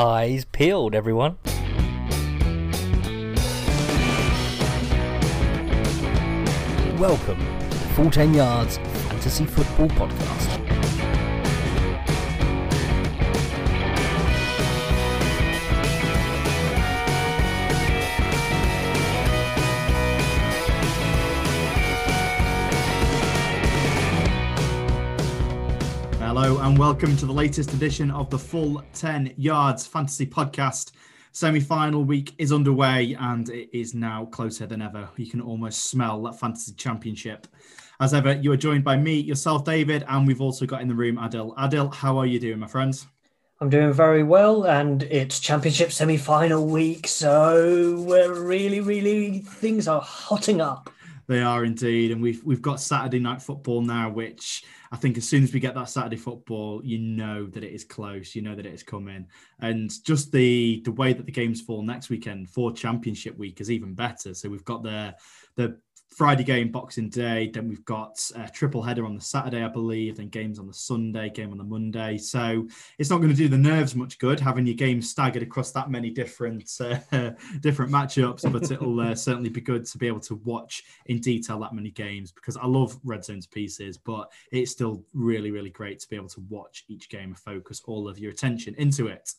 Eyes peeled, everyone. Welcome to the Full 10 Yards Fantasy Football Podcast. Hello and welcome to the latest edition of the Full 10 Yards Fantasy Podcast. Semi final week is underway and it is now closer than ever. You can almost smell that fantasy championship. As ever, you are joined by me, yourself, David, and we've also got in the room Adil. Adil, how are you doing, my friends? I'm doing very well, and it's championship semi final week, so we're really, really, things are hotting up. They are indeed, and we've we've got Saturday night football now, which I think as soon as we get that Saturday football, you know that it is close, you know that it is coming, and just the the way that the games fall next weekend for Championship week is even better. So we've got the the Friday game, Boxing Day. Then we've got a triple header on the Saturday, I believe. Then games on the Sunday, game on the Monday. So it's not going to do the nerves much good having your games staggered across that many different uh, different matchups. But it'll uh, certainly be good to be able to watch in detail that many games because I love red zones pieces, but it's still really really great to be able to watch each game and focus all of your attention into it.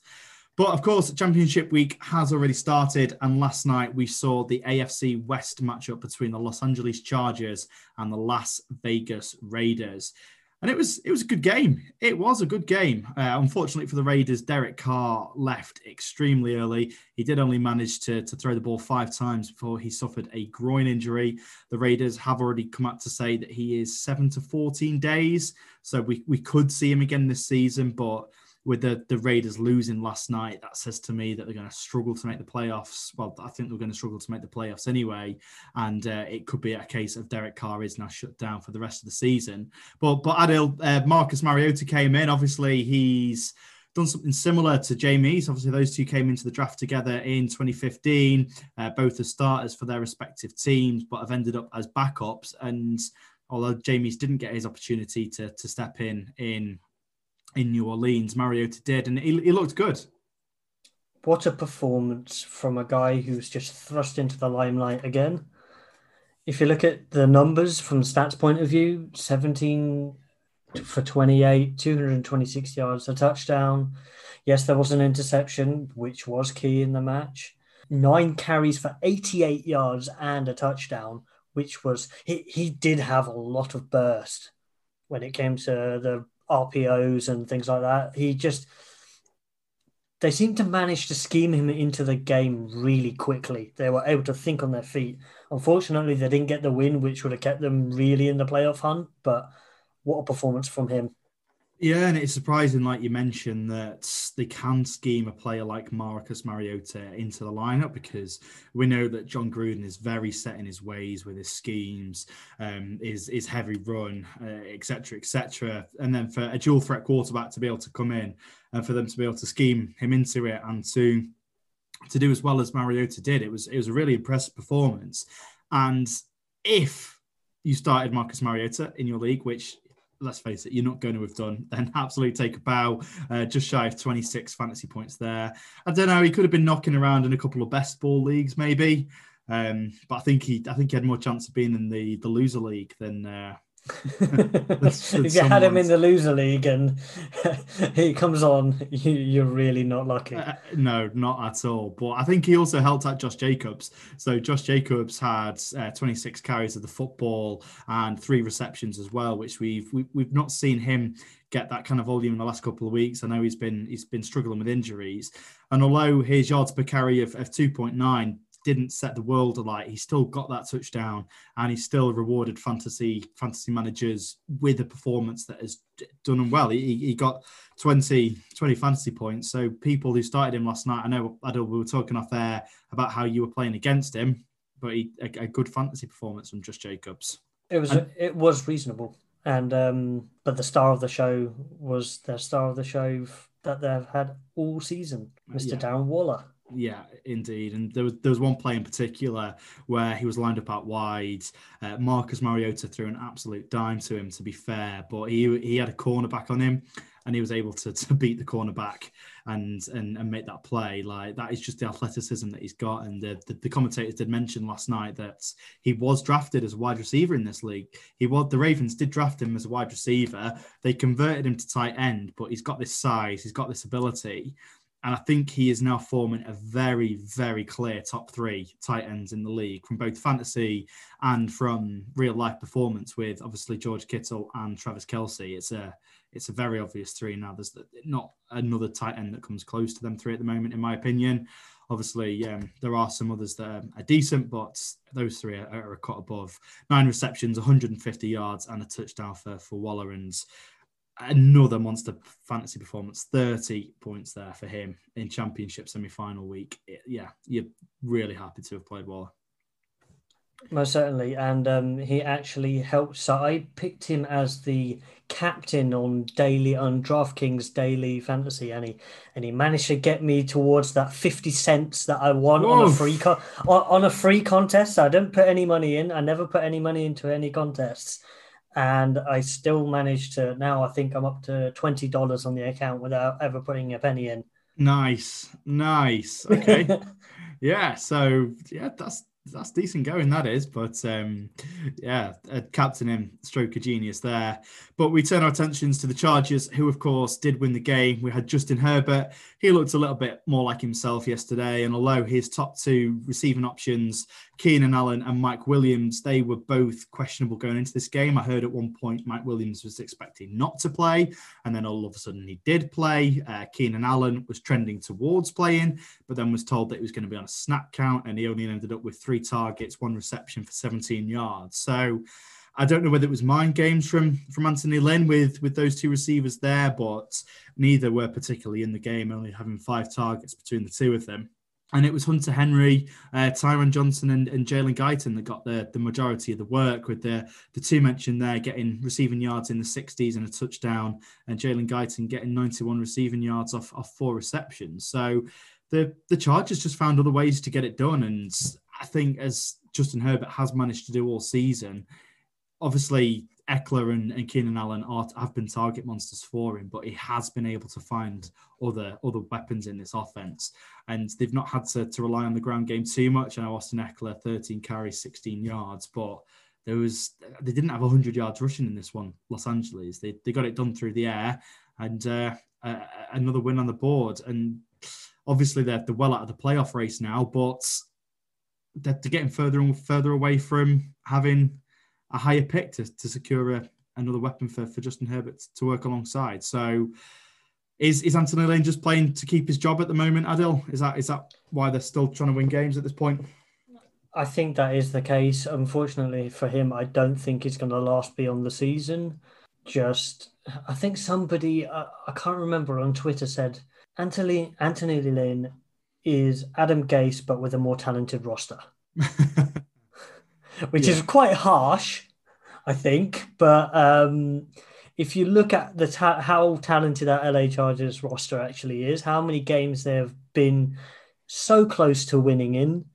But of course, Championship week has already started, and last night we saw the AFC West matchup between the Los Angeles Chargers and the Las Vegas Raiders. And it was it was a good game. It was a good game. Uh, unfortunately for the Raiders, Derek Carr left extremely early. He did only manage to, to throw the ball five times before he suffered a groin injury. The Raiders have already come out to say that he is seven to 14 days. So we, we could see him again this season, but with the, the Raiders losing last night, that says to me that they're going to struggle to make the playoffs. Well, I think they're going to struggle to make the playoffs anyway, and uh, it could be a case of Derek Carr is now shut down for the rest of the season. But but Adil, uh, Marcus Mariota came in. Obviously, he's done something similar to Jameis. Obviously, those two came into the draft together in 2015, uh, both as starters for their respective teams, but have ended up as backups. And although Jameis didn't get his opportunity to to step in in in New Orleans. Mariota did, and he, he looked good. What a performance from a guy who's just thrust into the limelight again. If you look at the numbers from stats point of view, 17 for 28, 226 yards, a touchdown. Yes, there was an interception, which was key in the match. Nine carries for 88 yards and a touchdown, which was, he, he did have a lot of burst when it came to the RPOs and things like that. He just they seem to manage to scheme him into the game really quickly. They were able to think on their feet. Unfortunately, they didn't get the win, which would have kept them really in the playoff hunt. But what a performance from him! Yeah, and it's surprising, like you mentioned, that they can scheme a player like Marcus Mariota into the lineup because we know that Jon Gruden is very set in his ways with his schemes, um, his, his heavy run, etc., uh, etc. Et and then for a dual threat quarterback to be able to come in and for them to be able to scheme him into it and to to do as well as Mariota did, it was it was a really impressive performance. And if you started Marcus Mariota in your league, which let's face it, you're not going to have done, then absolutely take a bow. Uh, just shy of 26 fantasy points there. I don't know. He could have been knocking around in a couple of best ball leagues, maybe. Um, but I think he, I think he had more chance of being in the the loser league than uh, if you had him in the loser league and he comes on, you, are really not lucky. Uh, no, not at all. But I think he also helped out Josh Jacobs. So Josh Jacobs had uh, 26 carries of the football and three receptions as well, which we've we, have we have not seen him get that kind of volume in the last couple of weeks. I know he's been he's been struggling with injuries, and although his yards per carry of, of 2.9 didn't set the world alight, he still got that touchdown and he still rewarded fantasy fantasy managers with a performance that has done him well. He, he got 20, 20 fantasy points. So people who started him last night, I know Adil, we were talking off there about how you were playing against him, but he, a, a good fantasy performance from Josh Jacobs. It was and, it was reasonable, and um, but the star of the show was the star of the show that they've had all season, Mr. Yeah. Darren Waller. Yeah, indeed. And there was there was one play in particular where he was lined up out wide. Uh, Marcus Mariota threw an absolute dime to him, to be fair, but he he had a cornerback on him, and he was able to, to beat the cornerback and, and and make that play. Like that is just the athleticism that he's got. And the, the, the commentators did mention last night that he was drafted as a wide receiver in this league. He was the Ravens did draft him as a wide receiver. They converted him to tight end, but he's got this size, he's got this ability. And I think he is now forming a very, very clear top three tight ends in the league from both fantasy and from real life performance with obviously George Kittle and Travis Kelce. It's a it's a very obvious three now. There's not another tight end that comes close to them three at the moment, in my opinion. Obviously, um, there are some others that are decent, but those three are, are, a cut above. Nine receptions, 150 yards, and a touchdown for, for Waller. And another monster fantasy performance. 30 points there for him in championship semi-final week. Yeah you're really happy to have played Waller. Most certainly. And um, he actually helped so i picked him as the captain on daily on draftkings daily fantasy and he and he managed to get me towards that 50 cents that i won Oof. on a free con- on a free contest. I didn't put any money in. I never put any money into any contests and I still managed to now I think I'm up to twenty dollars on the account without ever putting a penny in. Nice, nice. Okay, yeah. So yeah, that's that's decent going that is but um yeah captain him stroke of genius there. But we turn our attentions to the chargers who of course did win the game. We had justin herbert. He looked a little bit more like himself yesterday and although his top two receiving options keenan allen and mike williams they were both questionable going into this game. I heard at one point mike williams was expecting not to play and then all of a sudden he did play. Uh, keenan allen was trending towards playing but then was told that he was going to be on a snap count and he only ended up with three three targets, one reception for 17 yards. So I don't know whether it was mind games from from Anthony Lynn with with those two receivers there, but neither were particularly in the game, only having five targets between the two of them. And it was Hunter Henry, uh, Tyron Johnson, and, and Jalen Guyton that got the, the majority of the work, with the, the two mentioned there getting receiving yards in the 60s and a touchdown, and Jalen Guyton getting 91 receiving yards off, off four receptions. So the, the Chargers just found other ways to get it done. And I think as Justin Herbert has managed to do all season, obviously Ekeler and, and Keenan Allen are, have been target monsters for him, but he has been able to find other other weapons in this offense, and they've not had to, to rely on the ground game too much. I know Austin Ekeler, 13 carries, 16 yards, but there was they didn't have 100 yards rushing in this one. Los Angeles, they they got it done through the air, and uh, uh, another win on the board, and obviously they're, they're well out of the playoff race now, but they're, they're getting further and further away from having a higher pick to, to secure a, another weapon for, for Justin Herbert to work alongside. So is is Anthony Lynn just playing to keep his job at the moment, Adil? Is that is that why they're still trying to win games at this point? I think that is the case. Unfortunately for him, I don't think it's going to last beyond the season. Just, I think somebody I, I can't remember on Twitter said Anthony Anthony Lynn is Adam Gase, but with a more talented roster, which yeah. is quite harsh, I think. But um, if you look at the ta- how talented that LA Chargers roster actually is, how many games they have been so close to winning in,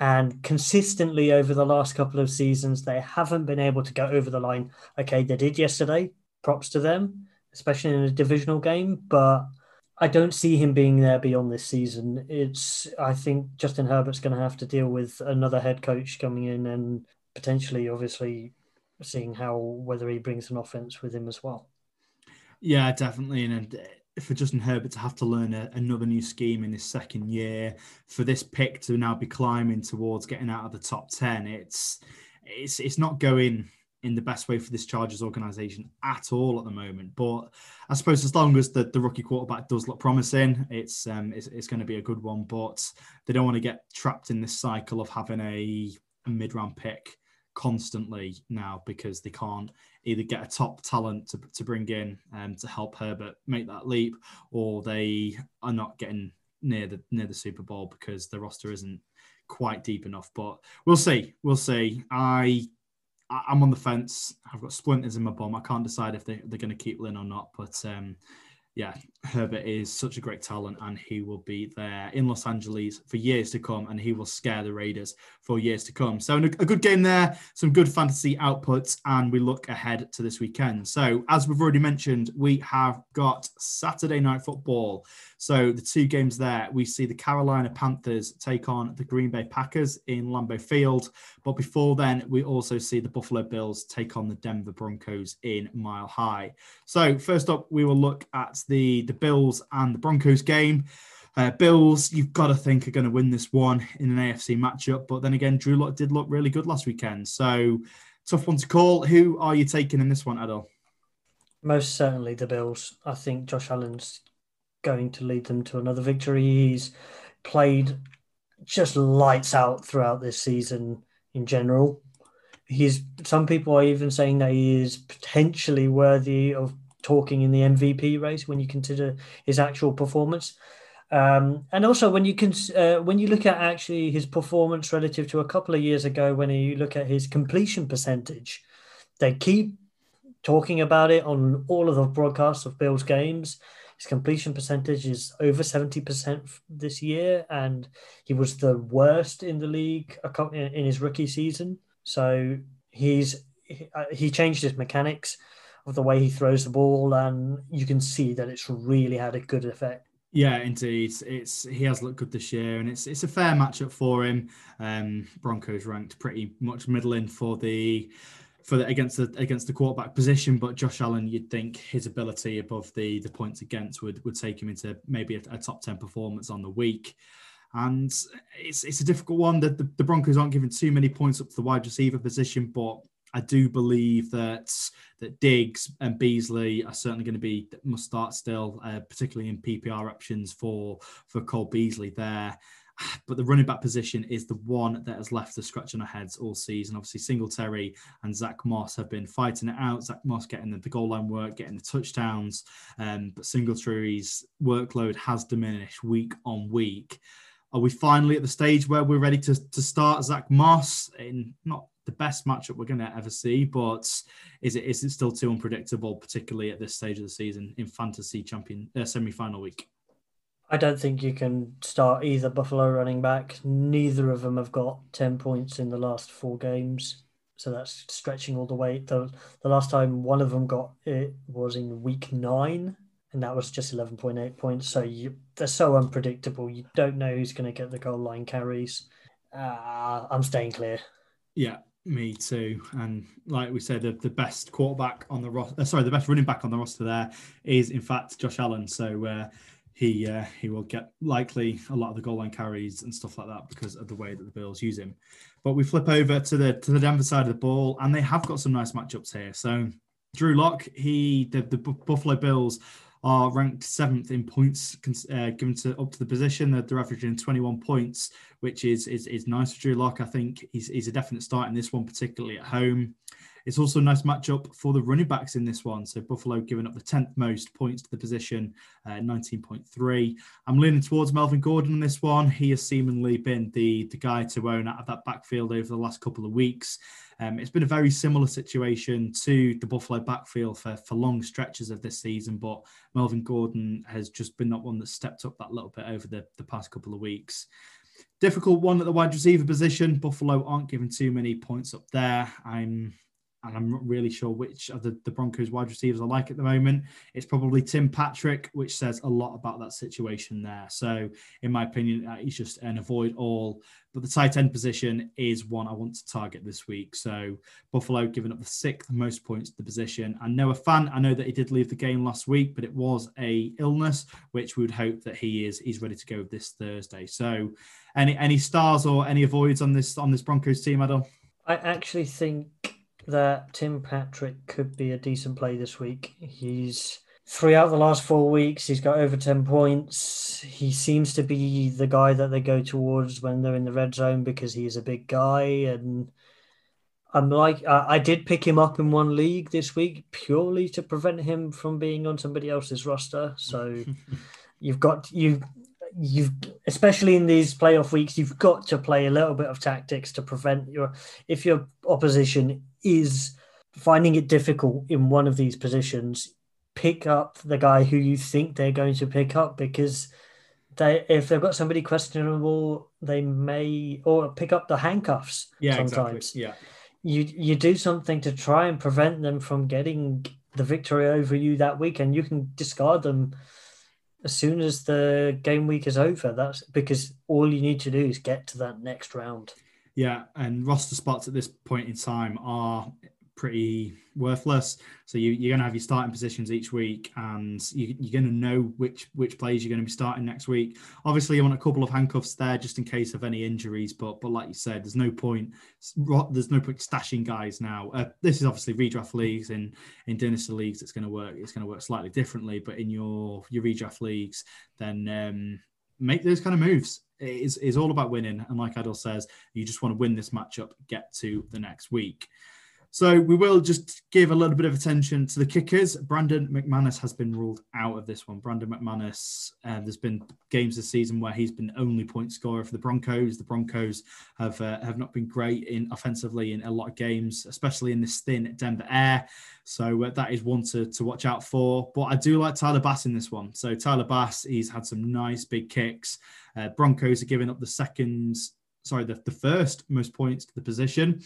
and consistently over the last couple of seasons, they haven't been able to go over the line. Okay, they did yesterday. Props to them, especially in a divisional game, but I don't see him being there beyond this season. It's I think Justin Herbert's going to have to deal with another head coach coming in and potentially, obviously, seeing how whether he brings an offense with him as well. Yeah, definitely. And uh, for Justin Herbert to have to learn a, another new scheme in his second year, for this pick to now be climbing towards getting out of the top ten, it's it's it's not going in the best way for this Chargers organization at all at the moment. But I suppose as long as the, the rookie quarterback does look promising, it's, um, it's, it's going to be a good one. But they don't want to get trapped in this cycle of having a, a mid round pick constantly now because they can't either get a top talent to, to bring in um, to help Herbert make that leap, or they are not getting near the near the Super Bowl because the roster isn't quite deep enough. But we'll see. We'll see. I I'm on the fence. I've got splinters in my bum. I can't decide if they, they're going to keep Lynn or not. But um, yeah, Herbert is such a great talent and he will be there in Los Angeles for years to come and he will scare the Raiders for years to come. So, a good game there, some good fantasy outputs, and we look ahead to this weekend. So, as we've already mentioned, we have got Saturday night football. So, the two games there, we see the Carolina Panthers take on the Green Bay Packers in Lambeau Field. But before then, we also see the Buffalo Bills take on the Denver Broncos in Mile High. So, first up, we will look at the, the Bills and the Broncos game. Uh, Bills, you've got to think are going to win this one in an AFC matchup, but then again, Drew Lock did look really good last weekend. So tough one to call. Who are you taking in this one, Adil? Most certainly the Bills. I think Josh Allen's going to lead them to another victory. He's played just lights out throughout this season in general. He's some people are even saying that he is potentially worthy of talking in the MVP race when you consider his actual performance. Um, and also when you can uh, when you look at actually his performance relative to a couple of years ago, when you look at his completion percentage, they keep talking about it on all of the broadcasts of Bills games. His completion percentage is over seventy percent this year, and he was the worst in the league in his rookie season. So he's uh, he changed his mechanics of the way he throws the ball, and you can see that it's really had a good effect. Yeah, indeed. It's he has looked good this year, and it's it's a fair matchup for him. Um, Broncos ranked pretty much middling for the for the, against the against the quarterback position, but Josh Allen, you'd think his ability above the the points against would would take him into maybe a, a top ten performance on the week. And it's it's a difficult one. That the, the Broncos aren't giving too many points up to the wide receiver position, but I do believe that that Diggs and Beasley are certainly going to be must start still, uh, particularly in PPR options for for Cole Beasley there. But the running back position is the one that has left us scratching our heads all season. Obviously, Singletary and Zach Moss have been fighting it out. Zach Moss getting the, the goal line work, getting the touchdowns, um, but Singletary's workload has diminished week on week. Are we finally at the stage where we're ready to, to start Zach Moss in not the best matchup we're going to ever see, but is it is it still too unpredictable, particularly at this stage of the season in fantasy champion uh, semi final week? I don't think you can start either Buffalo running back. Neither of them have got ten points in the last four games, so that's stretching all the way. The the last time one of them got it was in week nine, and that was just eleven point eight points. So you they're so unpredictable. You don't know who's going to get the goal line carries. Uh, I'm staying clear. Yeah, me too. And like we said, the, the best quarterback on the roster, uh, sorry, the best running back on the roster there is in fact Josh Allen. So uh, he uh, he will get likely a lot of the goal line carries and stuff like that because of the way that the Bills use him. But we flip over to the to the Denver side of the ball, and they have got some nice matchups here. So Drew Lock, he the, the Buffalo Bills are ranked seventh in points uh, given to up to the position. They're, they're averaging 21 points, which is is, is nice for Drew Lock. I think he's, he's a definite start in this one, particularly at home. It's also a nice matchup for the running backs in this one. So Buffalo giving up the 10th most points to the position, uh, 19.3. I'm leaning towards Melvin Gordon in this one. He has seemingly been the, the guy to own out of that backfield over the last couple of weeks. Um, it's been a very similar situation to the Buffalo backfield for, for long stretches of this season, but Melvin Gordon has just been that one that stepped up that little bit over the, the past couple of weeks. Difficult one at the wide receiver position. Buffalo aren't giving too many points up there. I'm and I'm not really sure which of the, the Broncos wide receivers I like at the moment. It's probably Tim Patrick, which says a lot about that situation there. So, in my opinion, uh, he's just an avoid all. But the tight end position is one I want to target this week. So, Buffalo giving up the sixth most points to the position. And Noah Fant, I know that he did leave the game last week, but it was a illness, which we would hope that he is he's ready to go this Thursday. So, any any stars or any avoids on this on this Broncos team, Adil? I actually think that Tim Patrick could be a decent play this week. He's three out the last four weeks. He's got over 10 points. He seems to be the guy that they go towards when they're in the red zone because he's a big guy. And I'm like, I, I did pick him up in one league this week purely to prevent him from being on somebody else's roster. So you've got, you, you've especially in these playoff weeks you've got to play a little bit of tactics to prevent your if your opposition is finding it difficult in one of these positions pick up the guy who you think they're going to pick up because they if they've got somebody questionable, they may or pick up the handcuffs Yeah, sometimes. exactly. Yeah. You you do something to try and prevent them from getting the victory over you that week, and you can discard them as soon as the game week is over. That's because all you need to do is get to that next round. Yeah, and roster spots at this point in time are pretty worthless. So you, you're going to have your starting positions each week, and you, you're going to know which which players you're going to be starting next week. Obviously, you want a couple of handcuffs there just in case of any injuries. But but like you said, there's no point there's no point stashing guys now. Uh, this is obviously redraft leagues and in dynasty leagues. It's going to work. It's going to work slightly differently. But in your your redraft leagues, then um, make those kind of moves. Is all about winning. And like Adil says, you just want to win this matchup, get to the next week. So we will just give a little bit of attention to the kickers. Brandon McManus has been ruled out of this one. Brandon McManus, uh, there's been games this season where he's been only point scorer for the Broncos. The Broncos have uh, have not been great in offensively in a lot of games, especially in this thin Denver air. So uh, that is one to, to watch out for. But I do like Tyler Bass in this one. So Tyler Bass, he's had some nice big kicks. Uh, Broncos are giving up the second, sorry, the, the first most points to the position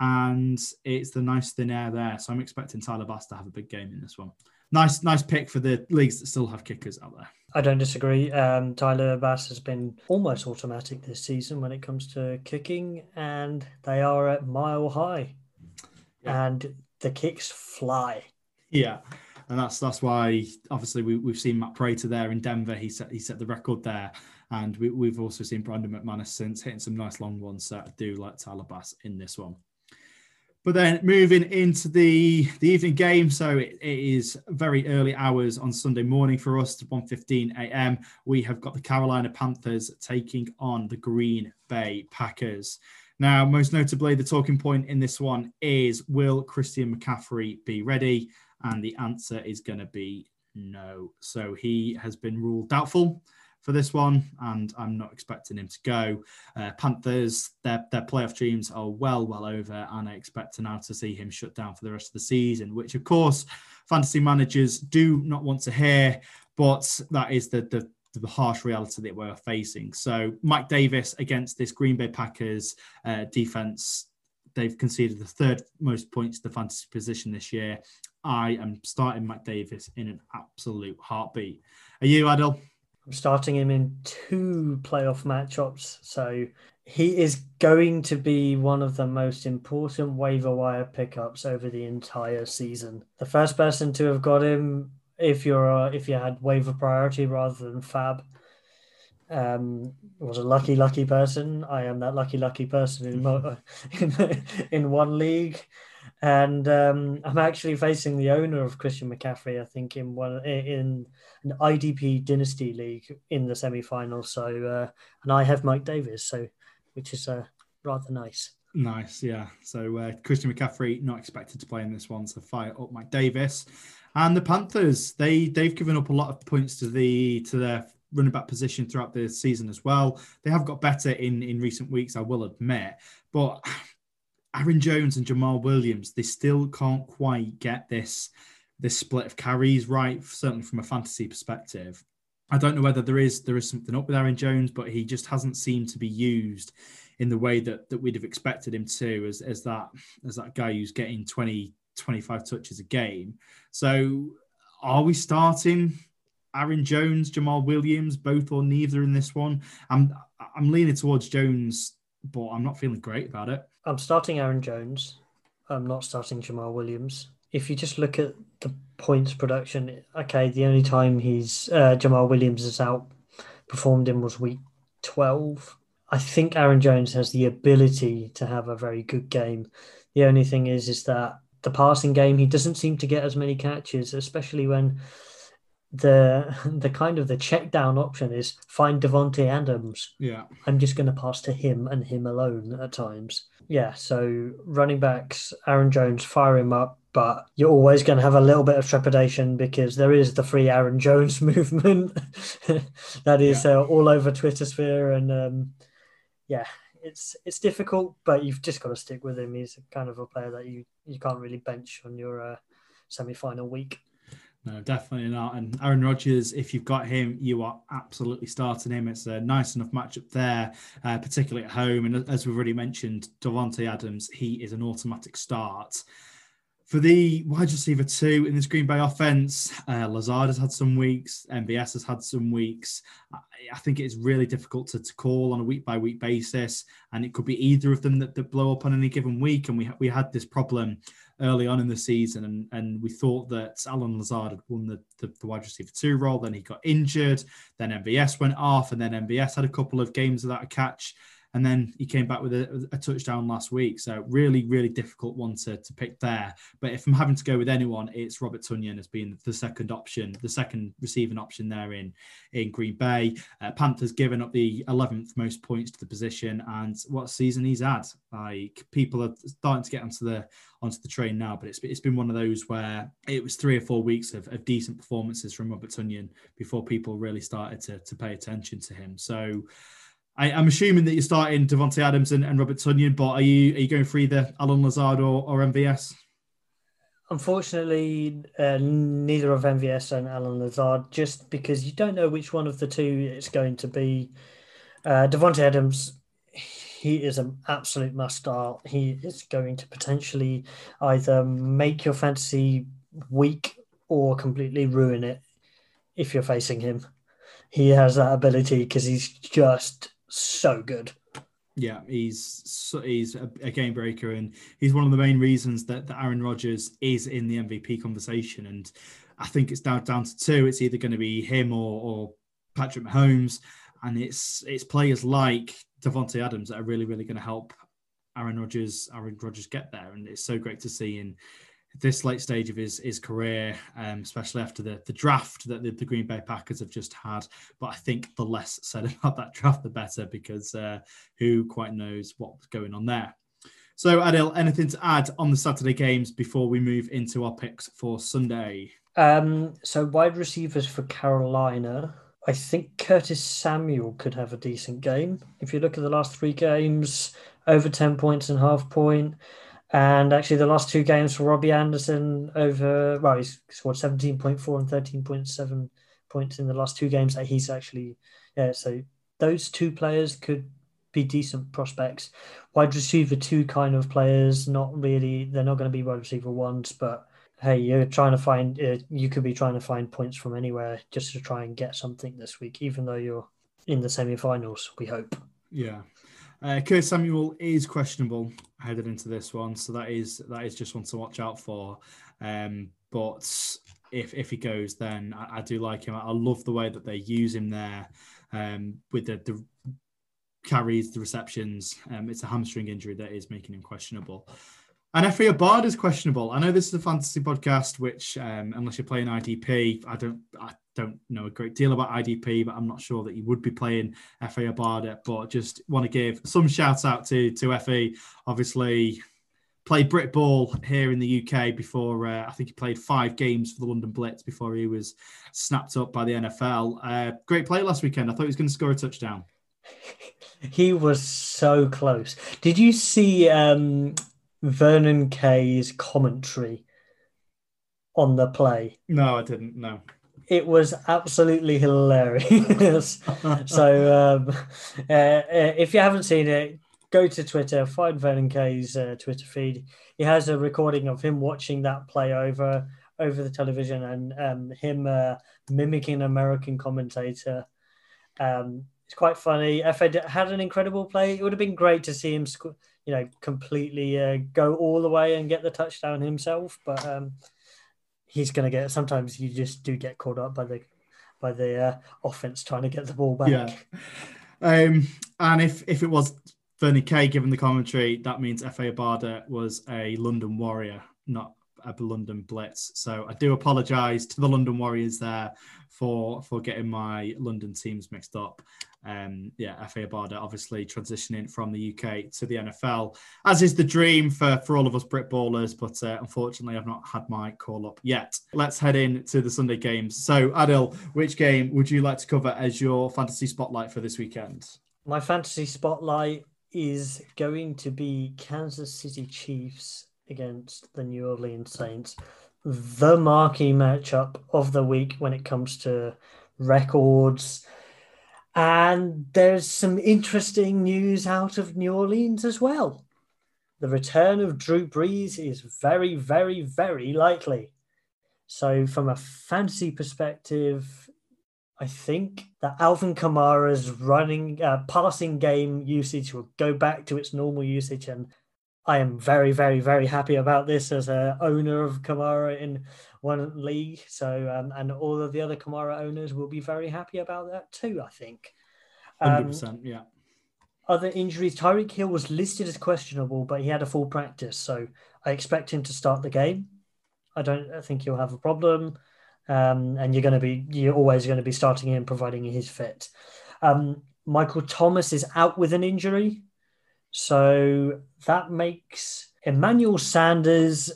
and it's the nice thin air there. So I'm expecting Tyler Bass to have a big game in this one. Nice, nice pick for the leagues that still have kickers out there. I don't disagree. Um, Tyler Bass has been almost automatic this season when it comes to kicking, and they are at mile high, yeah. and the kicks fly. Yeah, and that's that's why obviously we, we've seen Matt Prater there in Denver. He set he set the record there. And we, have also seen Brandon McManus since hitting some nice long ones. So I do like Tyler Bass in this one. But then moving into the, the evening game, so it, it is very early hours on Sunday morning for us, 1.15 a.m. We have got the Carolina Panthers taking on the Green Bay Packers. Now, most notably, the talking point in this one is will Christian McCaffrey be ready? And the answer is going to be no. So he has been ruled doubtful for this one, and I'm not expecting him to go. Uh, Panthers, their, their playoff dreams are well, well over, and I expect now to see him shut down for the rest of the season, which, of course, fantasy managers do not want to hear, but that is the, the the harsh reality that we're facing. So, Mike Davis against this Green Bay Packers uh, defense, they've conceded the third most points to the fantasy position this year. I am starting Mike Davis in an absolute heartbeat. Are you, Adil? I'm starting him in two playoff matchups. So he is going to be one of the most important waiver wire pickups over the entire season. The first person to have got him, if you're uh, if you had waiver priority rather than FAAB, um, was a lucky lucky person. I am that lucky lucky person in in, in one league and um, I'm actually facing the owner of Christian McCaffrey. I think in one in an IDP Dynasty League in the semi-final. So, uh, and I have Mike Davis, so which is uh, rather nice. Nice, yeah. So uh, Christian McCaffrey not expected to play in this one, so fire up Mike Davis. And the Panthers, they they've given up a lot of points to the to their running back position throughout the season as well. They have got better in in recent weeks, I will admit, but Aaron Jones and Jamaal Williams, they still can't quite get this this split of carries right, certainly from a fantasy perspective. I don't know whether there is there is something up with Aaron Jones, but he just hasn't seemed to be used in the way that, that we'd have expected him to as, as that as that guy who's getting 20, 25 touches a game. So are we starting Aaron Jones, Jamaal Williams, both or neither in this one? I'm I'm leaning towards Jones, but I'm not feeling great about it. I'm starting Aaron Jones. I'm not starting Jamaal Williams. If you just look at the points production, okay, the only time he's uh, Jamaal Williams has out performed in was week 12. I think Aaron Jones has the ability to have a very good game. The only thing is, is that the passing game, he doesn't seem to get as many catches, especially when the the kind of the check down option is find Davante Adams. Yeah. I'm just going to pass to him and him alone at times. Yeah, so running backs, Aaron Jones, fire him up, but you're always going to have a little bit of trepidation because there is the free Aaron Jones movement that is yeah. uh, all over Twitter sphere, and um, yeah, it's it's difficult, but you've just got to stick with him. He's kind of a player that you you can't really bench on your uh, semi final week. No, definitely not. And Aaron Rodgers, if you've got him, you are absolutely starting him. It's a nice enough matchup there, uh, particularly at home. And as we've already mentioned, Davante Adams, he is an automatic start. For the wide receiver two in this Green Bay offense, uh, Lazard has had some weeks, MVS has had some weeks. I, I think it's really difficult to, to, call on a week by week basis, and it could be either of them that, that blow up on any given week. And we we had this problem early on in the season, and, and we thought that Allen Lazard had won the, the, the wide receiver two role. Then he got injured. Then MVS went off, and then MVS had a couple of games without a catch and then he came back with a, a, touchdown last week. So really, really difficult one to, to pick there. But if I'm having to go with anyone, it's Robert Tonyan as being the second option, the second receiving option there in in Green Bay. Uh, Panthers given up the 11th most points to the position, and what season he's had. Like people are starting to get onto the onto the train now, but it's it's been one of those where it was three or four weeks of, of decent performances from Robert Tonyan before people really started to to pay attention to him. So. I, am assuming that you're starting Davante Adams and, and, Robert Tonyan, but are you are you going for either Allen Lazard or, or MVS? Unfortunately, uh, neither of MVS and Allen Lazard, just because you don't know which one of the two it's going to be. Uh, Davante Adams, he is an absolute must start. He is going to potentially either make your fantasy weak or completely ruin it if you're facing him. He has that ability because he's just so good. Yeah, he's he's a, a, game breaker, and he's one of the main reasons that, that Aaron Rodgers is in the MVP conversation. And I think it's down down to two. It's either going to be him or, or Patrick Mahomes, and it's it's players like Davante Adams that are really really going to help Aaron Rodgers Aaron Rodgers get there. And it's so great to see this late stage of his his career, um, especially after the, the draft that the, the, Green Bay Packers have just had. But I think the less said about that draft, the better, because uh, who quite knows what's going on there. So, Adil, anything to add on the Saturday games before we move into our picks for Sunday? Um, so, wide receivers for Carolina. I think Curtis Samuel could have a decent game. If you look at the last three games, over 10 points and half point. And actually, the last two games for Robbie Anderson over, well, he's scored 17.4 and 13.7 points in the last two games that he's actually, yeah, so those two players could be decent prospects. Wide receiver two kind of players, not really, they're not going to be wide receiver ones, but hey, you're trying to find, uh, you could be trying to find points from anywhere just to try and get something this week, even though you're in the semi finals, we hope. Yeah. Uh, Samuel is questionable headed into this one, so that is that is just one to watch out for. Um, but if if he goes, then I, I, do like him. I love the way that they use him there um, with the, the carries, the receptions. Um, it's a hamstring injury that is making him questionable. And Efe Obada is questionable. I know this is a fantasy podcast, which um, unless you're playing IDP, I don't I don't know a great deal about IDP, but I'm not sure that you would be playing Efe Obada. But just want to give some shout out to to Efe. Obviously, played Brit ball here in the UK before. Uh, I think he played five games for the London Blitz before he was snapped up by the NFL. Uh, great play last weekend. I thought he was going to score a touchdown. He was so close. Did you see um, Vernon Kay's commentary on the play? No, I didn't. No. It was absolutely hilarious. so, um, uh, uh, if you haven't seen it, go to Twitter, find Vernon Kay's uh, Twitter feed. He has a recording of him watching that play over over the television and um, him uh, mimicking American commentator. Um, it's quite funny. Efe had an incredible play. It would have been great to see him you know, completely uh, go all the way and get the touchdown himself. But um, he's going to get. Sometimes you just do get caught up by the by the uh, offense trying to get the ball back. Yeah. Um, and if if it was Vernon Kay given the commentary, that means Efe Obada was a London Warrior, not a London Blitz. So I do apologise to the London Warriors there for for getting my London teams mixed up um, yeah, Efe Obada obviously transitioning from the UK to the NFL, as is the dream for, for all of us Brit ballers. But uh, unfortunately, I've not had my call up yet. Let's head in to the Sunday games. So, Adil, which game would you like to cover as your fantasy spotlight for this weekend? My fantasy spotlight is going to be Kansas City Chiefs against the New Orleans Saints. the marquee matchup of the week when it comes to records. And there's some interesting news out of New Orleans as well. The return of Drew Brees is very, very, very likely. So, from a fantasy perspective, I think that Alvin Kamara's running, uh, passing game usage will go back to its normal usage, and I am very, very, very happy about this as a owner of Kamara in one league. So, um, and all of the other Kamara owners will be very happy about that too. I think. Hundred um, percent, yeah. Other injuries: Tyreek Hill was listed as questionable, but he had a full practice, so I expect him to start the game. I don't think he'll have a problem, um, and you're going to be you're always going to be starting him, providing he's fit. Um, Michael Thomas is out with an injury. So that makes Emmanuel Sanders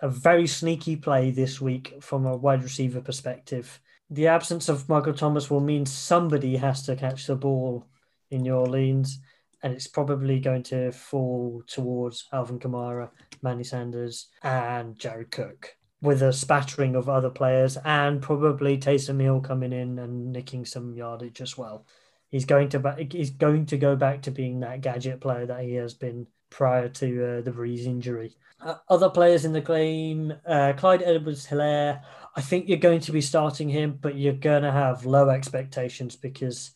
a very sneaky play this week from a wide receiver perspective. The absence of Michael Thomas will mean somebody has to catch the ball in New Orleans, and it's probably going to fall towards Alvin Kamara, Manny Sanders, and Jared Cook, with a spattering of other players, and probably Taysom Hill coming in and nicking some yardage as well he's going to he's going to go back to being that gadget player that he has been prior to uh, the Brees injury. Uh, other players in the game, uh, Clyde Edwards-Hilaire. I think you're going to be starting him, but you're going to have low expectations because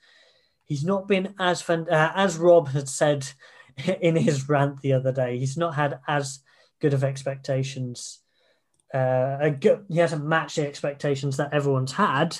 he's not been as fun, uh, as Rob had said in his rant the other day. He's not had as good of expectations. Uh, he hasn't matched the expectations that everyone's had,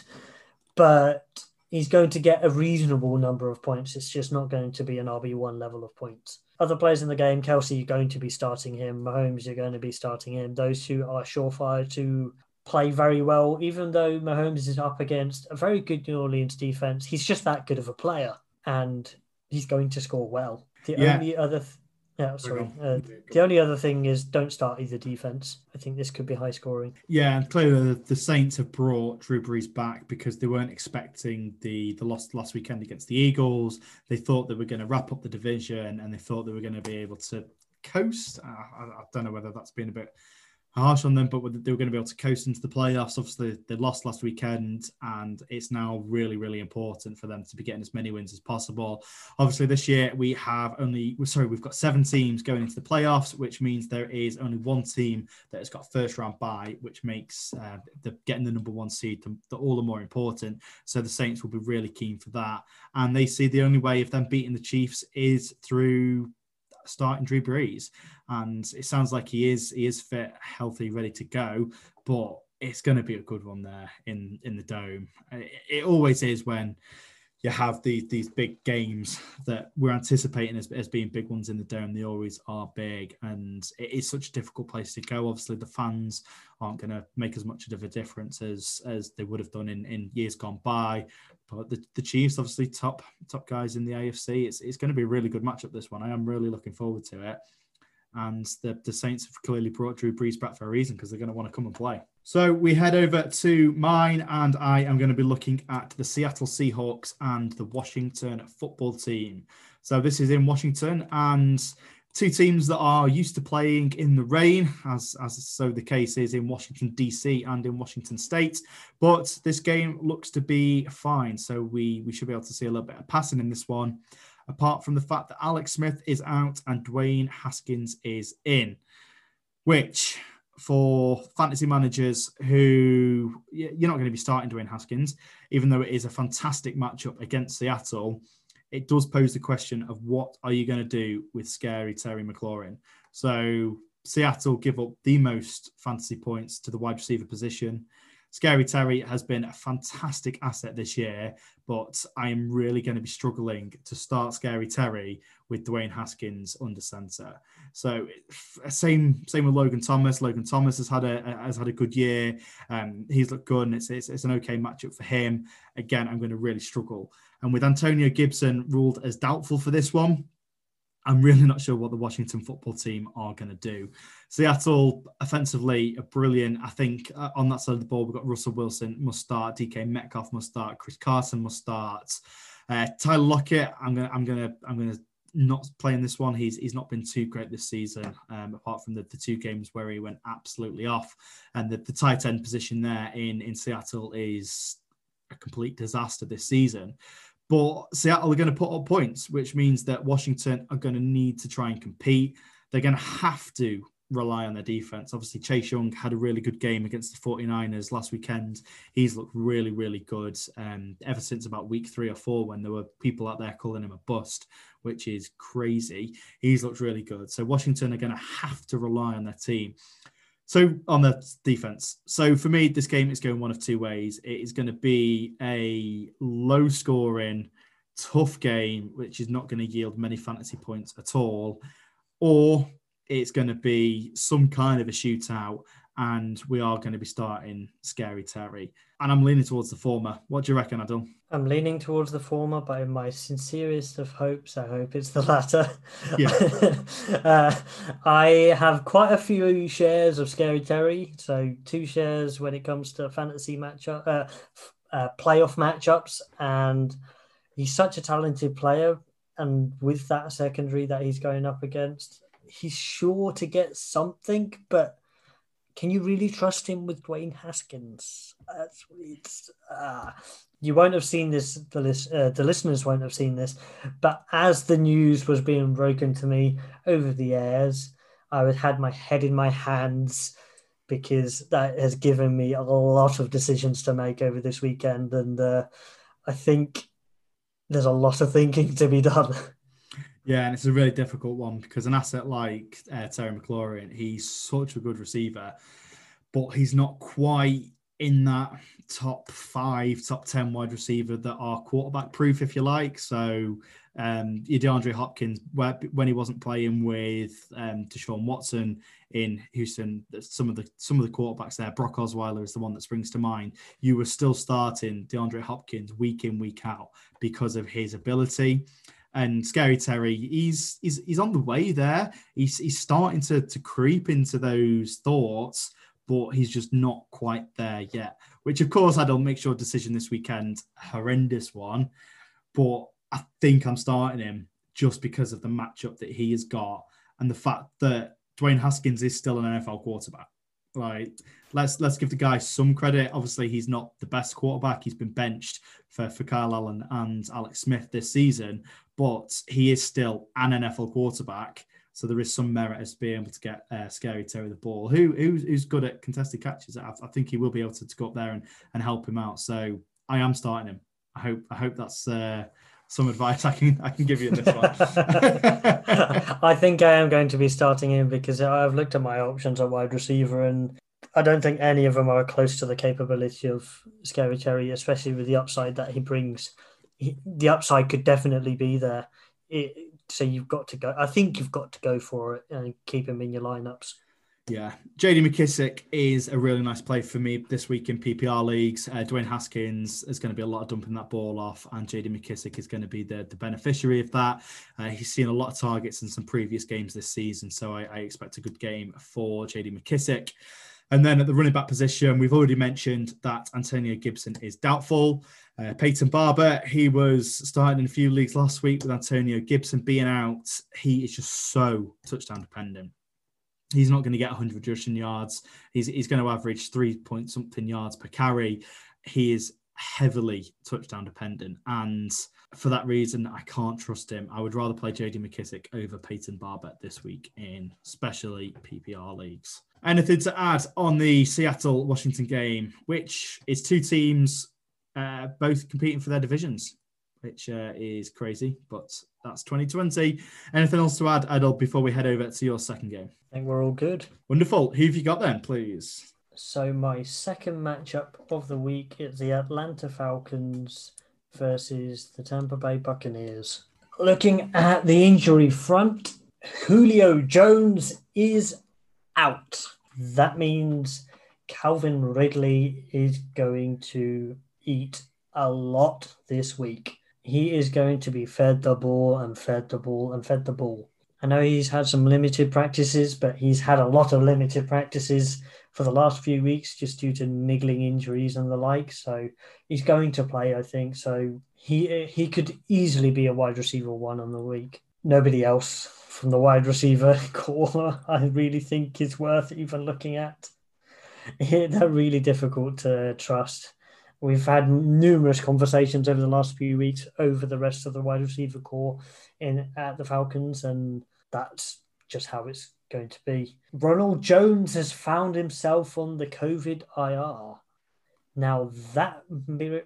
but he's going to get a reasonable number of points. It's just not going to be an RB1 level of points. Other players in the game, Kelce, you're going to be starting him. Mahomes, you're going to be starting him. Those who are surefire to play very well, even though Mahomes is up against a very good New Orleans defense. He's just that good of a player and he's going to score well. The yeah. only other th- yeah, sorry. Uh, the only other thing is don't start either defense. I think this could be high scoring. Yeah, and clearly the, the Saints have brought Drew Brees back because they weren't expecting the the loss last weekend against the Eagles. They thought they were going to wrap up the division and they thought they were going to be able to coast. Uh, I, I, don't know whether that's been a bit harsh on them, but they were going to be able to coast into the playoffs. Obviously, they lost last weekend, and it's now really, really important for them to be getting as many wins as possible. Obviously, this year we have only, sorry, we've got seven teams going into the playoffs, which means there is only one team that has got first round bye, which makes uh, the getting the number one seed the, the, all the more important. So the Saints will be really keen for that, and they see the only way of them beating the Chiefs is through starting Drew Brees, and it sounds like he is he is fit, healthy, ready to go. But it's going to be a good one there in in the dome. It, it always is when you have these these big games that we're anticipating as, as being big ones in the dome. They always are big, and it is such a difficult place to go. Obviously, the fans aren't going to make as much of a difference as as they would have done in, in years gone by. But the, the Chiefs, obviously, top top guys in the AFC. It's it's going to be a really good matchup. This one, I am really looking forward to it. And the, the Saints have clearly brought Drew Brees back for a reason because they're going to want to come and play. So we head over to mine, and I am going to be looking at the Seattle Seahawks and the Washington football team. So this is in Washington, and two teams that are used to playing in the rain, as, as so the case is in Washington, D.C. and in Washington State. But this game looks to be fine. So we, we should be able to see a little bit of passing in this one apart from the fact that Alex Smith is out and Dwayne Haskins is in, which for fantasy managers who you're not going to be starting Dwayne Haskins, even though it is a fantastic matchup against Seattle, it does pose the question of what are you going to do with scary Terry McLaurin? So Seattle give up the most fantasy points to the wide receiver position. Scary Terry has been a fantastic asset this year, but I am really going to be struggling to start Scary Terry with Dwayne Haskins under center. So same same with Logan Thomas. Logan Thomas has had a has had a good year. Um, he's looked good, and it's, it's, it's an okay matchup for him. Again, I'm going to really struggle. And with Antonio Gibson ruled as doubtful for this one, I'm really not sure what the Washington football team are going to do. Seattle offensively are brilliant. I think uh, on that side of the ball, we've got Russell Wilson must start, DK Metcalf must start, Chris Carson must start, uh, Tyler Lockett. I'm gonna, I'm gonna, I'm gonna not playing this one. He's he's not been too great this season, um, apart from the, the two games where he went absolutely off. And the, the tight end position there in, in Seattle is a complete disaster this season. But Seattle are going to put up points, which means that Washington are going to need to try and compete. They're going to have to rely on their defense. Obviously, Chase Young had a really good game against the 49ers last weekend. He's looked really, really good um, ever since about week three or four when there were people out there calling him a bust, which is crazy. He's looked really good. So Washington are going to have to rely on their team. So on the defense. So for me, this game is going one of two ways. It is going to be a low scoring, tough game, which is not going to yield many fantasy points at all, or it's going to be some kind of a shootout and we are going to be starting Scary Terry. And I'm leaning towards the former. What do you reckon, Adil? I'm leaning towards the former, but in my sincerest of hopes, I hope it's the latter. Yeah. uh, I have quite a few shares of Scary Terry. So, two shares when it comes to fantasy matchup, uh, uh, playoff matchups. And he's such a talented player. And with that secondary that he's going up against, he's sure to get something, but can you really trust him with Dwayne Haskins? That's uh, you won't have seen this. The list, uh, the listeners won't have seen this, but as the news was being broken to me over the airs, I had my head in my hands because that has given me a lot of decisions to make over this weekend, and uh, I think there's a lot of thinking to be done. Yeah, and it's a really difficult one because an asset like uh, Terry McLaurin, he's such a good receiver, but he's not quite in that top five, top 10 wide receiver that are quarterback proof, if you like. So, um, your DeAndre Hopkins, where, when he wasn't playing with um, Deshaun Watson in Houston, some of the some of the quarterbacks there, Brock Osweiler is the one that springs to mind. You were still starting DeAndre Hopkins week in, week out because of his ability and Scary Terry, he's he's he's on the way there. He's he's starting to to creep into those thoughts, but he's just not quite there yet. Which of course I don't make sure decision this weekend, horrendous one, but I think I'm starting him just because of the matchup that he has got and the fact that Dwayne Haskins is still an NFL quarterback. Right. Let's let's give the guy some credit. Obviously, he's not the best quarterback. He's been benched for, for Kyle Allen and Alex Smith this season, but he is still an NFL quarterback. So there is some merit as being able to get uh, Scary Terry the ball, who who's, who's good at contested catches. I, I, think he will be able to, to go up there and, and help him out. So I am starting him. I hope I hope that's uh, some advice I can I can give you in this one. I think I am going to be starting him because I've looked at my options at wide receiver and I don't think any of them are close to the capability of Scary Terry, especially with the upside that he brings. He, the upside could definitely be there. It, so you've got to go. I think you've got to go for it and keep him in your lineups. Yeah, JD McKissick is a really nice play for me this week in PPR leagues. Uh, Dwayne Haskins is going to be a lot of dumping that ball off, and JD McKissick is going to be the, the beneficiary of that. Uh, he's seen a lot of targets in some previous games this season, so I, I expect a good game for JD McKissick. And then at the running back position, we've already mentioned that Antonio Gibson is doubtful. Uh, Peyton Barber, he was starting in a few leagues last week with Antonio Gibson being out. He is just so touchdown dependent. He's not going to get 100 rushing yards. He's, he's going to average three point something yards per carry. He is heavily touchdown dependent. And for that reason, I can't trust him. I would rather play JD McKissick over Peyton Barber this week in especially PPR leagues. Anything to add on the Seattle Washington game, which is two teams uh, both competing for their divisions? Which uh, is crazy, but that's 2020. Anything else to add, Adil, before we head over to your second game? I think we're all good. Wonderful. Who have you got then, please? So my second matchup of the week is the Atlanta Falcons versus the Tampa Bay Buccaneers. Looking at the injury front, Julio Jones is out. That means Calvin Ridley is going to eat a lot this week he is going to be fed the ball and fed the ball and fed the ball. I know he's had some limited practices, but he's had a lot of limited practices for the last few weeks just due to niggling injuries and the like. So he's going to play, I think. So he he could easily be a wide receiver one on the week. nobody else from the wide receiver corps I really think is worth even looking at. They're really difficult to trust. We've had numerous conversations over the last few weeks over the rest of the wide receiver corps in at the Falcons, and that's just how it's going to be. Ronald Jones has found himself on the COVID IR. Now that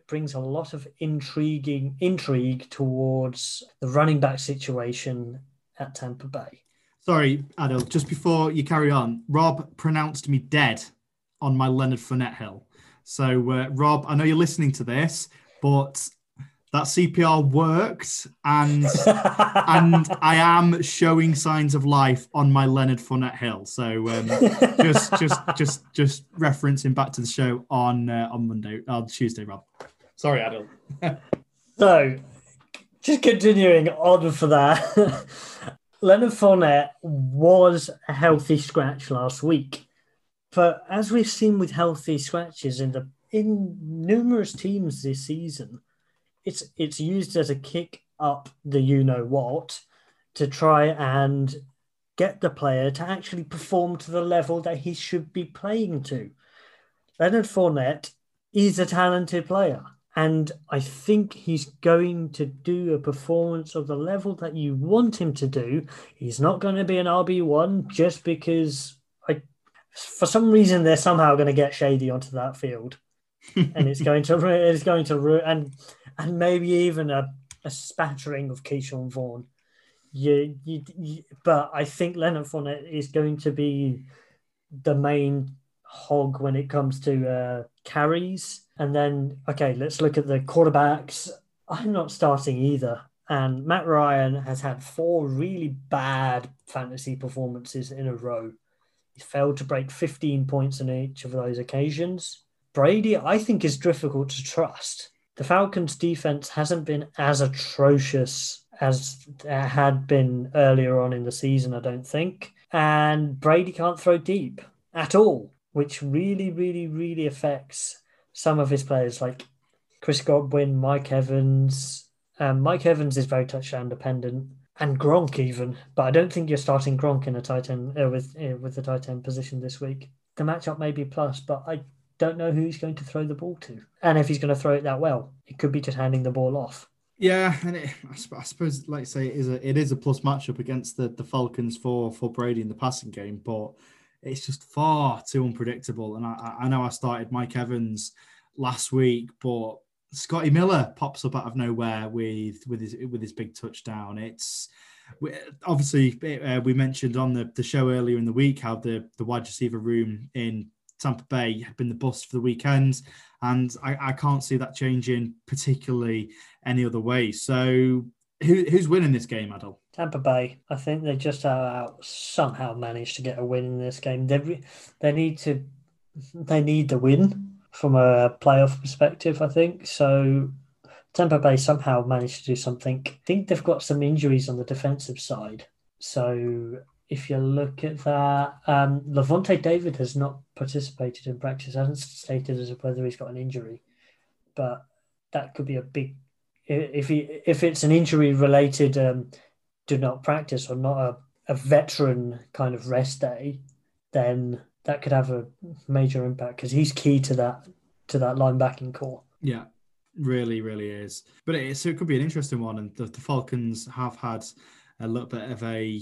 brings a lot of intriguing intrigue towards the running back situation at Tampa Bay. Sorry, Adil, just before you carry on, Rob pronounced me dead on my Leonard Fournette hill. So, uh, Rob, I know you're listening to this, but that CPR worked, and and I am showing signs of life on my Leonard Fournette hill. So, um, just just just just referencing back to the show on uh, on Monday, on Tuesday, Rob. Sorry, Adil. so, just continuing on for that. Leonard Fournette was a healthy scratch last week. But as we've seen with healthy scratches in the in numerous teams this season, it's it's used as a kick up the you know what to try and get the player to actually perform to the level that he should be playing to. Leonard Fournette is a talented player. And I think he's going to do a performance of the level that you want him to do. He's not going to be an RB1 just because for some reason, they're somehow going to get Shady onto that field. and it's going to it's going to and and maybe even a, a spattering of Ke'Shawn Vaughn. You, you, you, but I think Leonard Fournette is going to be the main hog when it comes to uh, carries and then, okay, let's look at the quarterbacks. I'm not starting either. And Matt Ryan has had four really bad fantasy performances in a row. He's failed to break 15 points in each of those occasions. Brady, I think, is difficult to trust. The Falcons' defense hasn't been as atrocious as it had been earlier on in the season, I don't think. And Brady can't throw deep at all, which really, really, really affects some of his players like Chris Godwin, Mike Evans. Um, Mike Evans is very touchdown dependent, and Gronk even. But I don't think you're starting Gronk in a tight end uh, with uh, with the tight end position this week. The matchup may be plus, but I don't know who he's going to throw the ball to, and if he's going to throw it that well. It could be just handing the ball off. Yeah, and it, I suppose, like I say, it is a it is a plus matchup against the the Falcons for for Brady in the passing game, but it's just far too unpredictable. And I, I know I started Mike Evans last week, but Scotty Miller pops up out of nowhere with with his with his big touchdown. It's obviously uh, we mentioned on the, the show earlier in the week how the the wide receiver room in Tampa Bay had been the bust for the weekend, and I, I can't see that changing particularly any other way. So who, who's winning this game, Adil? Tampa Bay. I think they just out somehow managed to get a win in this game. They they need to they need the win from a playoff perspective. I think so. Tampa Bay somehow managed to do something. I think they've got some injuries on the defensive side. So if you look at that, um, Lavonte David has not participated in practice. Hasn't stated as whether he's got an injury, but that could be a big if he if it's an injury related um, do not practice or not a, a veteran kind of rest day, then that could have a major impact because he's key to that to that linebacking corps. Yeah, really, really is. But it, so it could be an interesting one, and the, the Falcons have had a little bit of a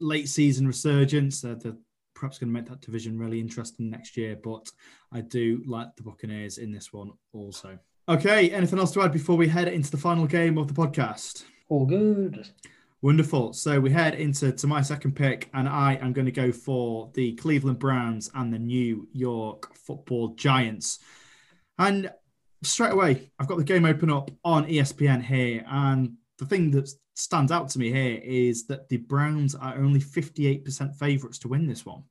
late season resurgence. Uh, they're perhaps going to make that division really interesting next year. But I do like the Buccaneers in this one also. Okay, anything else to add before we head into the final game of the podcast? All good. Wonderful. So we head into to my second pick, and I am going to go for the Cleveland Browns and the New York Football Giants. And straight away, I've got the game open up on ESPN here, and the thing that stands out to me here is that the Browns are only 58% favourites to win this one.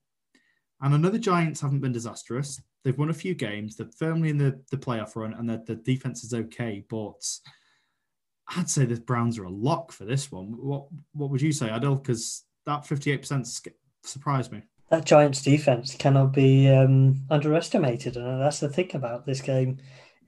And the Giants haven't been disastrous. They've won a few games. They're firmly in the, the playoff run, and the, the defense is okay. But I'd say the Browns are a lock for this one. What what would you say, Adil? Because that fifty eight percent surprised me. That Giants defense cannot be um, underestimated, and that's the thing about this game.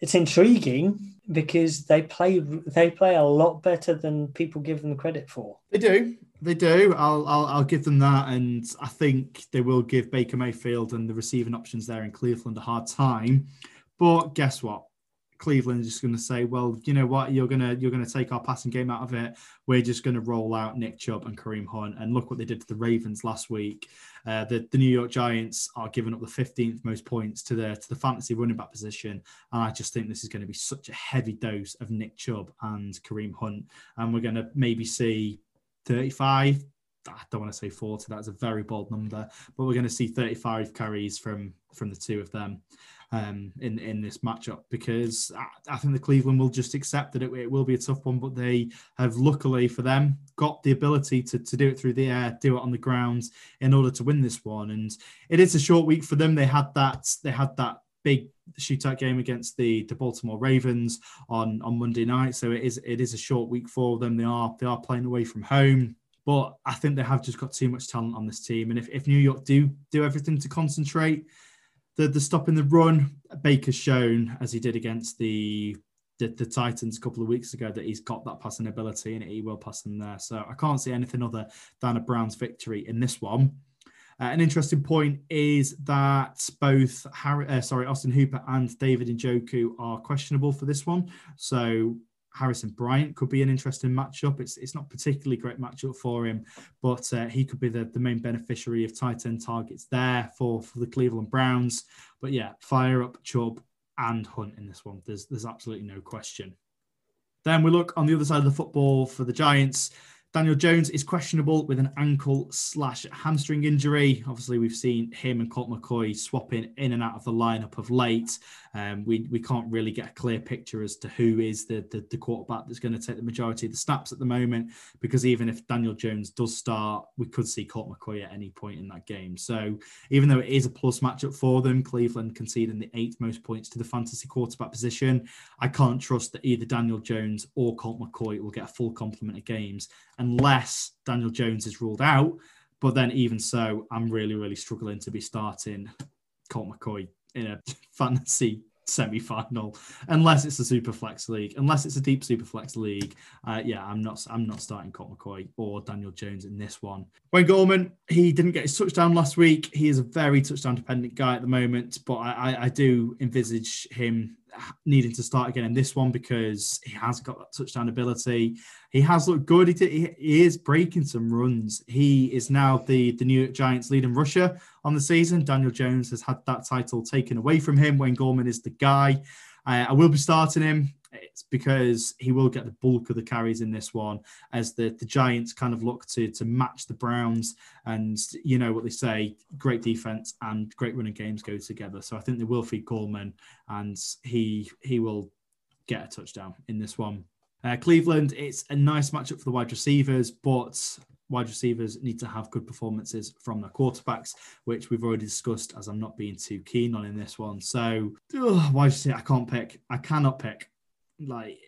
it's intriguing because they play they play a lot better than people give them credit for. They do. They do. I'll, I'll I'll give them that, and I think they will give Baker Mayfield and the receiving options there in Cleveland a hard time. But guess what? Cleveland is just going to say, well, you know what, you're gonna you're gonna take our passing game out of it. We're just going to roll out Nick Chubb and Kareem Hunt, and look what they did to the Ravens last week. Uh, the, the New York Giants are giving up the 15th most points to the to the fantasy running back position, and I just think this is going to be such a heavy dose of Nick Chubb and Kareem Hunt, and we're going to maybe see 35 I don't want to say 40, that's a very bold number, but we're going to see 35 carries from from the two of them um, in in this matchup because I, I, think the Cleveland will just accept that it, it, will be a tough one, but they have luckily for them got the ability to, to do it through the air, do it on the ground in order to win this one. And it is a short week for them. They had that they had that big shootout game against the, the Baltimore Ravens on, on Monday night. So it is it is a short week for them. They are they are playing away from home. But I think they have just got too much talent on this team. And if, if New York do do everything to concentrate, the the stop in the run, Baker's shown as he did against the, the, the Titans a couple of weeks ago that he's got that passing ability and he will pass them there. So I can't see anything other than a Browns victory in this one. Uh, an interesting point is that both Harry, uh, sorry, Austin Hooper and David Njoku are questionable for this one. So Harrison Bryant could be an interesting matchup. It's it's not particularly great matchup for him, but uh, he could be the, the main beneficiary of tight end targets there for, for the Cleveland Browns. But yeah, fire up Chubb and Hunt in this one. There's there's absolutely no question. Then we look on the other side of the football for the Giants. Daniel Jones is questionable with an ankle slash hamstring injury. Obviously, we've seen him and Colt McCoy swapping in and out of the lineup of late. Um, we, we can't really get a clear picture as to who is the, the, the quarterback that's going to take the majority of the snaps at the moment, because even if Daniel Jones does start, we could see Colt McCoy at any point in that game. So even though it is a plus matchup for them, Cleveland conceding the eighth most points to the fantasy quarterback position, I can't trust that either Daniel Jones or Colt McCoy will get a full complement of games unless Daniel Jones is ruled out. But then, even so, I'm really, really struggling to be starting Colt McCoy in a fantasy semi-final unless it's a super flex league unless it's a deep super flex league uh, yeah i'm not i'm not starting Colt mccoy or daniel jones in this one wayne Gallman, he didn't get his touchdown last week he is a very touchdown dependent guy at the moment but i i, I do envisage him needing to start again in this one because he has got that touchdown ability. He has looked good. He, he, is breaking some runs. He is now the, the New York Giants leading rusher on the season. Daniel Jones has had that title taken away from him. Wayne Gallman is the guy. Uh, I will be starting him. It's because he will get the bulk of the carries in this one as the, the Giants kind of look to to match the Browns. And you know what they say great defense and great running games go together. So I think they will feed Gallman and he he will get a touchdown in this one. Uh, Cleveland, it's a nice matchup for the wide receivers, but wide receivers need to have good performances from their quarterbacks, which we've already discussed as I'm not being too keen on in this one. So, ugh, why say I can't pick? I cannot pick like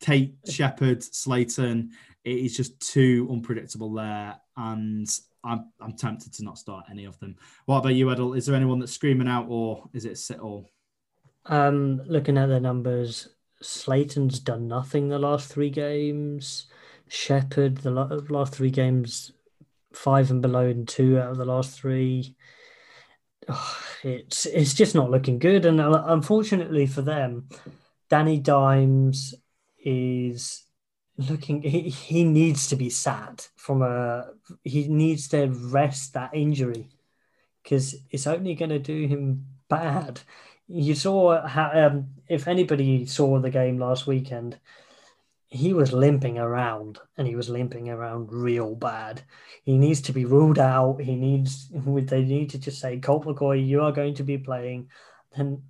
Tate, Shepard, Slayton. It is just too unpredictable there, and I'm I'm tempted to not start any of them. What about you, Adil? Is there anyone that's screaming out, or is it sit all? Um, looking at the numbers, Slayton's done nothing the last three games. Shepard, the last three games, five and below in two out of the last three. Oh, it's it's just not looking good, and uh, unfortunately for them, Danny Dimes is looking he, he needs to be sat from a he needs to rest that injury because it's only going to do him bad. You saw how um, if anybody saw the game last weekend he was limping around and he was limping around real bad. He needs to be ruled out. He needs they need to just say colt mccoy you are going to be playing. Then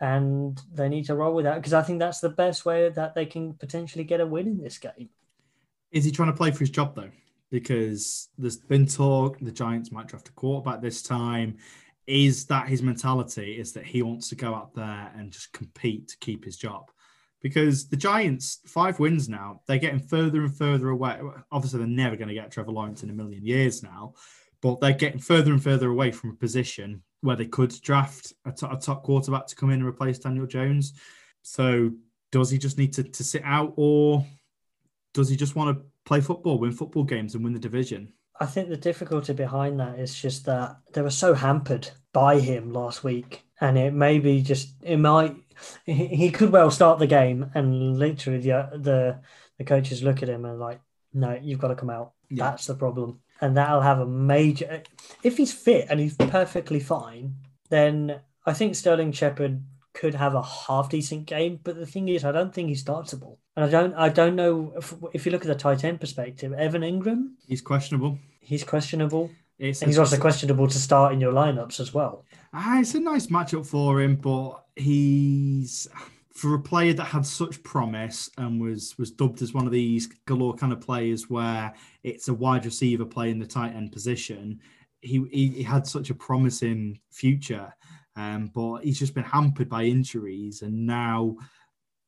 and they need to roll with that because I think that's the best way that they can potentially get a win in this game. Is he trying to play for his job though? Because there's been talk the Giants might draft a quarterback this time. Is that his mentality? Is that he wants to go out there and just compete to keep his job? Because the Giants, five wins now, they're getting further and further away. Obviously, they're never going to get Trevor Lawrence in a million years now, but they're getting further and further away from a position where they could draft a, t- a top quarterback to come in and replace Daniel Jones. So does he just need to, to sit out or does he just want to play football, win football games and win the division? I think the difficulty behind that is just that they were so hampered by him last week. And it may be just, it might, he could well start the game and literally the, the, the coaches look at him and like, no, you've got to come out. Yeah. That's the problem. And that'll have a major, if he's fit and he's perfectly fine, then I think Sterling Shepard could have a half decent game. But the thing is, I don't think he's startable. And I don't, I don't know if, if you look at the tight end perspective, Evan Engram. he's questionable. He's questionable. It's and he's also questionable to start in your lineups as well. Ah, it's a nice matchup for him, but he's for a player that had such promise and was was dubbed as one of these galore kind of players where it's a wide receiver play in the tight end position. He, he, he had such a promising future, um, but he's just been hampered by injuries, and now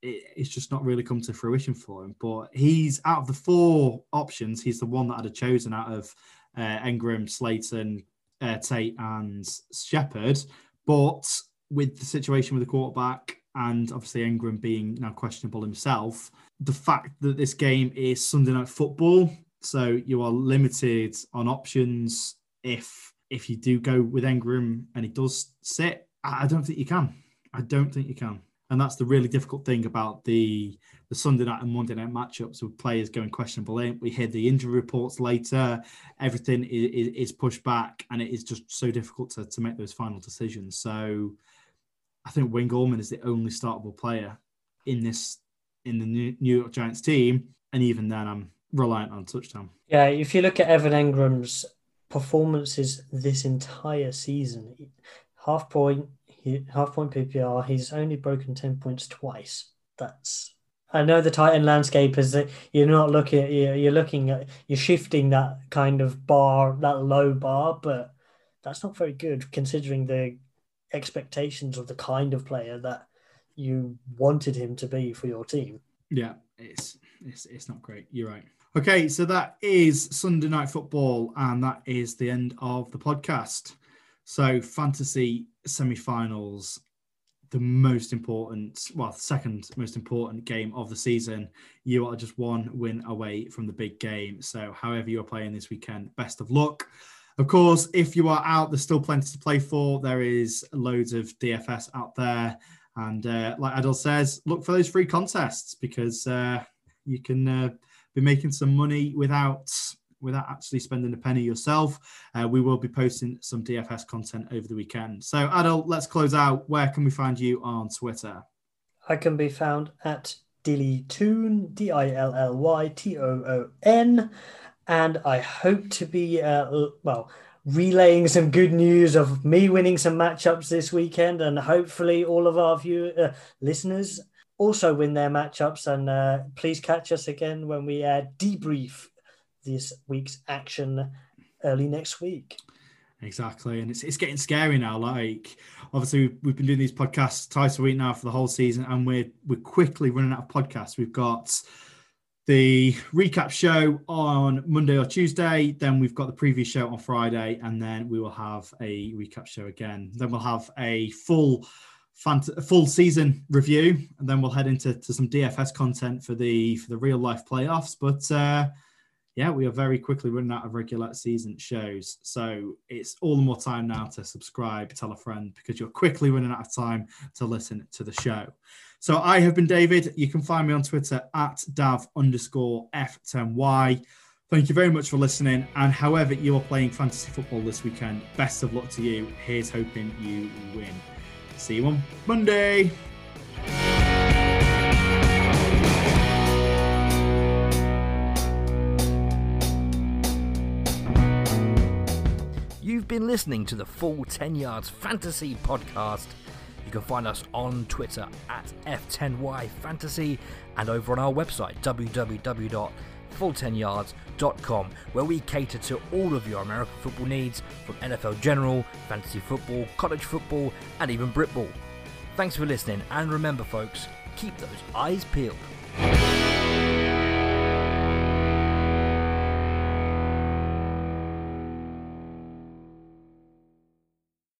it, it's just not really come to fruition for him. But he's out of the four options, he's the one that I'd have chosen out of uh, Engram, Slayton, uh, Tate, and Shepard. But with the situation with the quarterback and obviously Engram being now questionable himself, the fact that this game is Sunday night football, so you are limited on options if if you do go with Engram and he does sit, I don't think you can. I don't think you can. And that's the really difficult thing about the the Sunday night and Monday night matchups with players going questionable in. We hear the injury reports later. Everything is, is, pushed back, and it is just so difficult to, to make those final decisions. So I think Wayne Gallman is the only startable player in this in the New York Giants team, and even then, I'm reliant on touchdown. Yeah, if you look at Evan Engram's performances this entire season, half point, half point PPR, he's only broken ten points twice. That's I know the tight end landscape is that you're not looking at you're looking at you're shifting that kind of bar, that low bar, but that's not very good considering the expectations of the kind of player that you wanted him to be for your team. Yeah, it's it's it's not great. You're right. Okay, so that is Sunday night football, and that is the end of the podcast. So fantasy semi-finals the most important, well, second most important game of the season. You are just one win away from the big game. So, however you're playing this weekend, best of luck. Of course, if you are out, there's still plenty to play for. There is loads of DFS out there. And uh, like Adil says, look for those free contests because uh, you can uh, be making some money without without actually spending a penny yourself. Uh, we will be posting some DFS content over the weekend. So, Adil, let's close out. Where can we find you on Twitter? I can be found at Dillytoon, D I L L Y T O O N. And I hope to be, uh, well, relaying some good news of me winning some matchups this weekend. And hopefully, all of our view, uh, listeners also win their matchups. And uh, please catch us again when we debrief this week's action early next week. Exactly, and it's it's getting scary now. Like, obviously, we've been doing these podcasts twice a week now for the whole season, and we're we're quickly running out of podcasts. We've got the recap show on Monday or Tuesday, then we've got the preview show on Friday, and then we will have a recap show again. Then we'll have a full fant- full season review, and then we'll head into to some DFS content for the for the real life playoffs. But uh, yeah, we are very quickly running out of regular season shows. So it's all the more time now to subscribe, tell a friend, because you're quickly running out of time to listen to the show. So I have been David. You can find me on Twitter at dav underscore f10y. Thank you very much for listening. And however you are playing fantasy football this weekend, best of luck to you. Here's hoping you win. See you on Monday. You've been listening to the Full 10 Yards Fantasy Podcast. You can find us on Twitter at F10Y Fantasy and over on our website www.full10yards.com where we cater to all of your American football needs from NFL general, fantasy football, college football, and even Britball. Thanks for listening and remember folks, keep those eyes peeled.